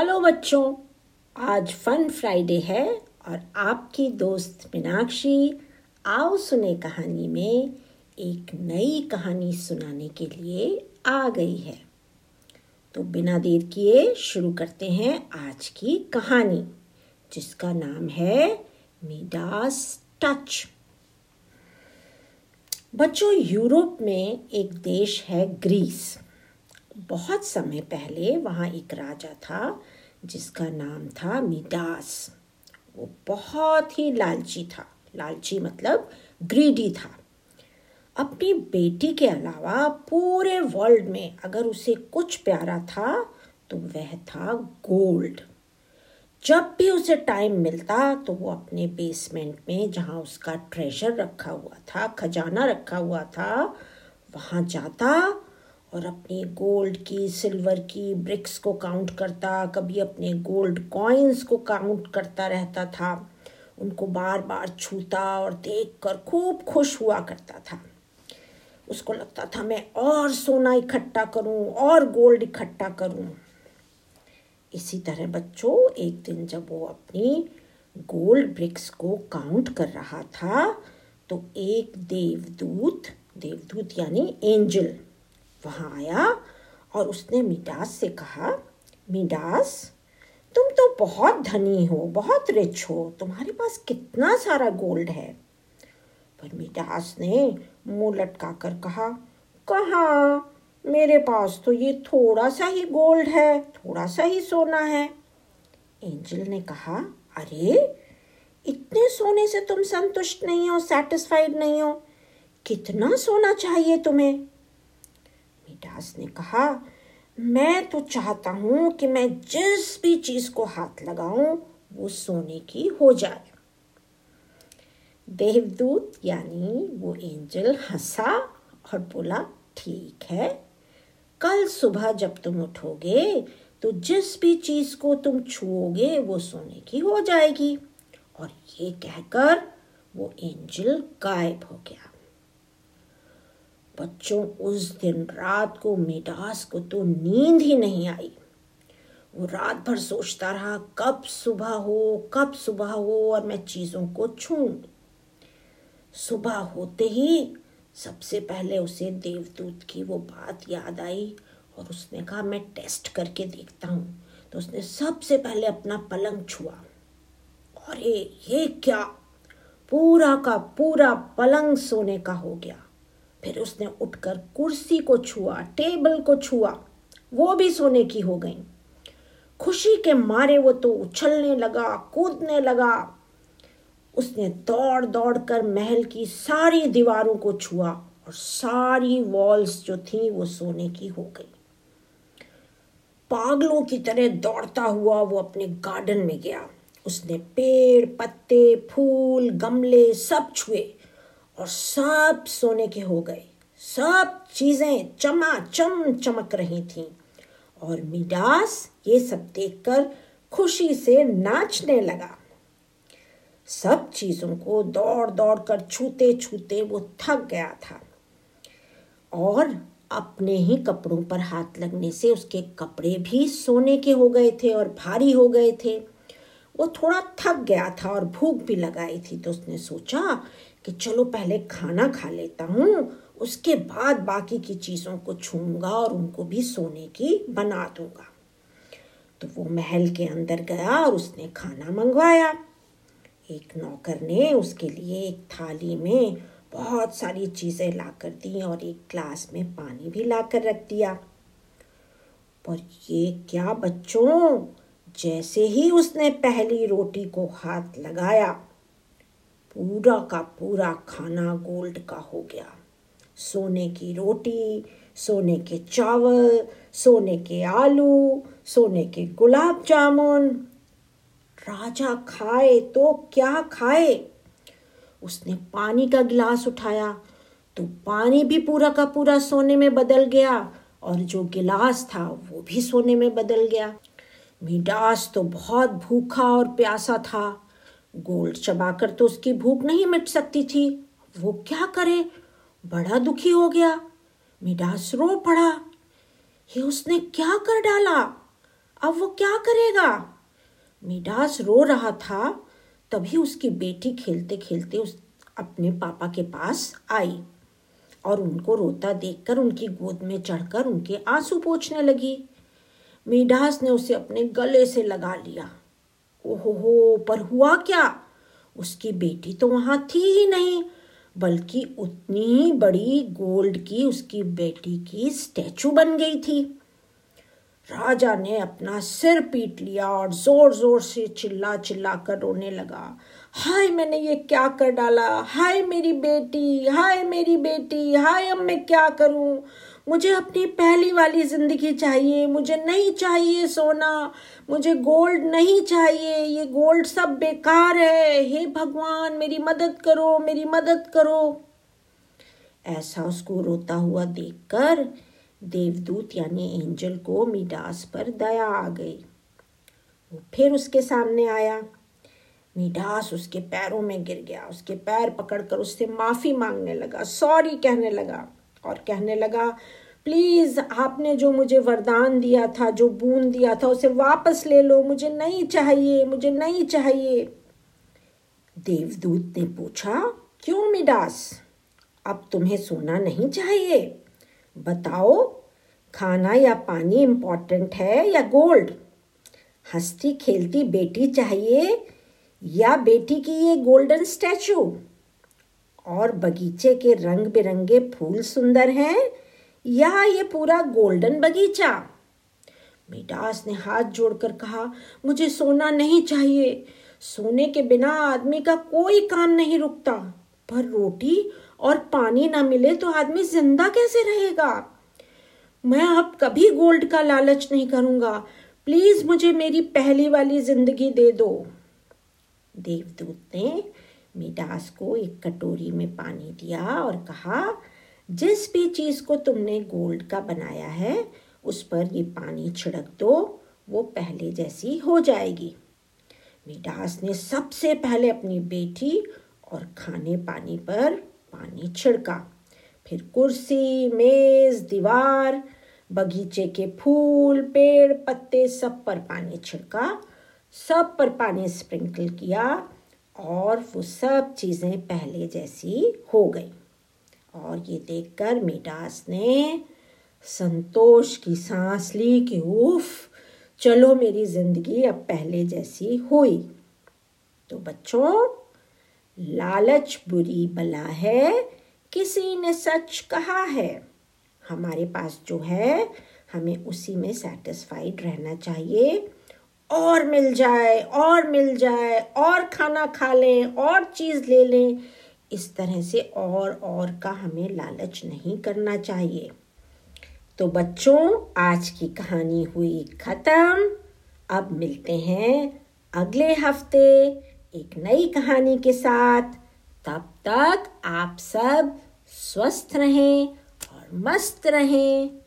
Hello बच्चों, आज fun Friday है और आपकी दोस्त मीनाक्षी आओ सुने कहानी में एक नई कहानी सुनाने के लिए आ गई है। तो बिना देर किए शुरू करते हैं आज की कहानी, जिसका नाम है मीडास टच। बच्चों, यूरोप में एक देश है ग्रीस। बहुत समय पहले वहाँ एक राजा था जिसका नाम था मिडास। वो बहुत ही लालची था। लालची मतलब ग्रीडी था। अपनी बेटी के अलावा पूरे वर्ल्ड में अगर उसे कुछ प्यारा था तो वह था गोल्ड जब भी उसे टाइम मिलता तो वो अपने बेसमेंट में जहाँ उसका ट्रेजर रखा हुआ था, खजाना रखा हुआ था, वहाँ जाता और अपनी गोल्ड की सिल्वर की ब्रिक्स को काउंट करता, कभी अपने गोल्ड कॉइन्स को काउंट करता रहता था। उनको बार बार छूता और देख कर खूब खुश हुआ करता था। उसको लगता था, मैं और सोना इकट्ठा करूँ, और गोल्ड इकट्ठा करूँ। इसी तरह बच्चों, एक दिन जब वो अपनी गोल्ड ब्रिक्स को काउंट कर रहा था तो एक देवदूत देवदूत यानी एंजल वहाँ आया और उसने मिडास से कहा मिडास तुम तो बहुत धनी हो, बहुत रिच हो, तुम्हारे पास कितना सारा गोल्ड है? पर मिडास ने मुँह लटका कर कहा कहा? मेरे पास तो ये थोड़ा सा ही गोल्ड है, थोड़ा सा ही सोना है। एंजल ने कहा, अरे, इतने सोने से तुम संतुष्ट नहीं हो, सेटिस्फाइड नहीं हो। कितना सोना चाहिए तुम्हें? मिडास ने कहा, मैं तो चाहता हूँ कि मैं जिस भी चीज़ को हाथ लगाऊँ, वो सोने की हो जाए। देवदूत यानी वो एंजल हंसा और बोला, ठीक है, कल सुबह जब तुम उठोगे तो जिस भी चीज़ को तुम छुओगे, वो सोने की हो जाएगी। और ये कहकर वो एंजल गायब हो गया। बच्चों, उस दिन रात को मिडास को तो नींद ही नहीं आई। वो रात भर सोचता रहा, कब सुबह हो, कब सुबह हो और मैं चीज़ों को छू सुबह होते ही सबसे पहले उसे देवदूत की वो बात याद आई और उसने कहा, मैं टेस्ट करके देखता हूँ। तो उसने सबसे पहले अपना पलंग छुआ। अरे ये क्या? पूरा का पूरा पलंग सोने का हो गया। फिर उसने उठकर कुर्सी को छुआ, टेबल को छुआ, वो भी सोने की हो गई। खुशी के मारे वो तो उछलने लगा, कूदने लगा। उसने दौड़ दौड़ कर महल की सारी दीवारों को छुआ और सारी वॉल्स जो थी वो सोने की हो गई। पागलों की तरह दौड़ता हुआ वो अपने गार्डन में गया। उसने पेड़, पत्ते, फूल, गमले सब छुए। और सब सोने के हो गए। सब चीज़ें चमा चम चमक रही थीं। और मिडास ये सब देखकर खुशी से नाचने लगा। सब चीज़ों को दौड़ दौड़ कर छूते छूते वो थक गया था। और अपने ही कपड़ों पर हाथ लगने से उसके कपड़े भी सोने के हो गए थे और भारी हो गए थे। वो थोड़ा थक गया था और भूख भी लगाई थी तो उसने सोचा कि चलो पहले खाना खा लेता हूँ, उसके बाद बाकी की चीज़ों को छूँगा और उनको भी सोने की बना दूँगा। तो वो महल के अंदर गया और उसने खाना मंगवाया। एक नौकर ने उसके लिए एक थाली में बहुत सारी चीज़ें लाकर दी और एक ग्लास में पानी भी लाकर रख दिया। पर ये क्या बच्चों, जैसे ही उसने पहली रोटी को हाथ लगाया पूरा का पूरा खाना गोल्ड का हो गया। सोने की रोटी, सोने के चावल, सोने के आलू, सोने के गुलाब जामुन। राजा खाए तो क्या खाए? उसने पानी का गिलास उठाया। तो पानी भी पूरा का पूरा सोने में बदल गया और जो गिलास था वो भी सोने में बदल गया। मिडास तो बहुत भूखा और प्यासा था। गोल्ड चबाकर तो उसकी भूख नहीं मिट सकती थी। वो क्या करे? बड़ा दुखी हो गया। मिडास रो पड़ा। ये उसने क्या कर डाला? अब वो क्या करेगा? मिडास रो रहा था, तभी उसकी बेटी खेलते खेलते उस अपने पापा के पास आई और उनको रोता देखकर उनकी गोद में चढ़कर उनके आँसू पोछने लगी। मीडास ने उसे अपने गले से लगा लिया। ओहो पर हुआ क्या? उसकी बेटी तो वहाँ थी ही नहीं, बल्कि उतनी ही बड़ी गोल्ड की उसकी बेटी की स्टैचू बन गई थी। राजा ने अपना सिर पीट लिया और ज़ोर ज़ोर से चिल्ला चिल्ला कर रोने लगा। हाय, मैंने ये क्या कर डाला? हाय मेरी बेटी, हाय मेरी बेटी, हाय अब मैं क्या करूँ? मुझे अपनी पहली वाली ज़िंदगी चाहिए, मुझे नहीं चाहिए सोना, मुझे गोल्ड नहीं चाहिए, ये गोल्ड सब बेकार है। हे भगवान, मेरी मदद करो, मेरी मदद करो। ऐसा उसको रोता हुआ देखकर देवदूत यानी एंजल को मिडास पर दया आ गई। वो फिर उसके सामने आया। मिडास उसके पैरों में गिर गया। उसके पैर पकड़कर उससे माफ़ी मांगने लगा, सॉरी कहने लगा और कहने लगा प्लीज़ आपने जो मुझे वरदान दिया था, जो बूंद दिया था, उसे वापस ले लो। मुझे नहीं चाहिए, मुझे नहीं चाहिए। देवदूत ने पूछा, क्यों मिडास? अब तुम्हें सोना नहीं चाहिए। बताओ, खाना या पानी इम्पोर्टेंट है या गोल्ड हंसती खेलती बेटी चाहिए या बेटी की ये गोल्डन स्टैचू और बगीचे के रंग बिरंगे फूल सुंदर हैं या ये पूरा गोल्डन बगीचा। मिडास ने हाथ जोड़कर कहा, मुझे सोना नहीं चाहिए। सोने के बिना आदमी का कोई काम नहीं रुकता। पर रोटी और पानी ना मिले तो आदमी ज़िंदा कैसे रहेगा? मैं अब कभी गोल्ड का लालच नहीं करूँगा। प्लीज़ मुझे मेरी पहली वाली ज़िंदगी दे दो। देवदूत ने मिडास को एक कटोरी में पानी दिया और कहा जिस भी चीज़ को तुमने गोल्ड का बनाया है, उस पर ये पानी छिड़क दो, वो पहले जैसी हो जाएगी। मिडास ने सबसे पहले अपनी बेटी और खाने पानी पर पानी छिड़का। फिर कुर्सी, मेज, दीवार, बगीचे के फूल, पेड़, पत्ते सब पर पानी छिड़का, सब पर पानी स्प्रिंकल किया और वो सब चीज़ें पहले जैसी हो गई। और ये देखकर मिडास ने संतोष की सांस ली कि, उफ, चलो मेरी ज़िंदगी अब पहले जैसी हुई। तो बच्चों, लालच बुरी बला है, किसी ने सच कहा है। हमारे पास जो है, हमें उसी में सेटिस्फाइड रहना चाहिए। और मिल जाए, और मिल जाए, और खाना खा लें, और चीज़ ले लें। इस तरह से और और का हमें लालच नहीं करना चाहिए। तो बच्चों, आज की कहानी हुई ख़त्म। अब मिलते हैं अगले हफ़्ते एक नई कहानी के साथ। तब तक आप सब स्वस्थ रहें और मस्त रहें।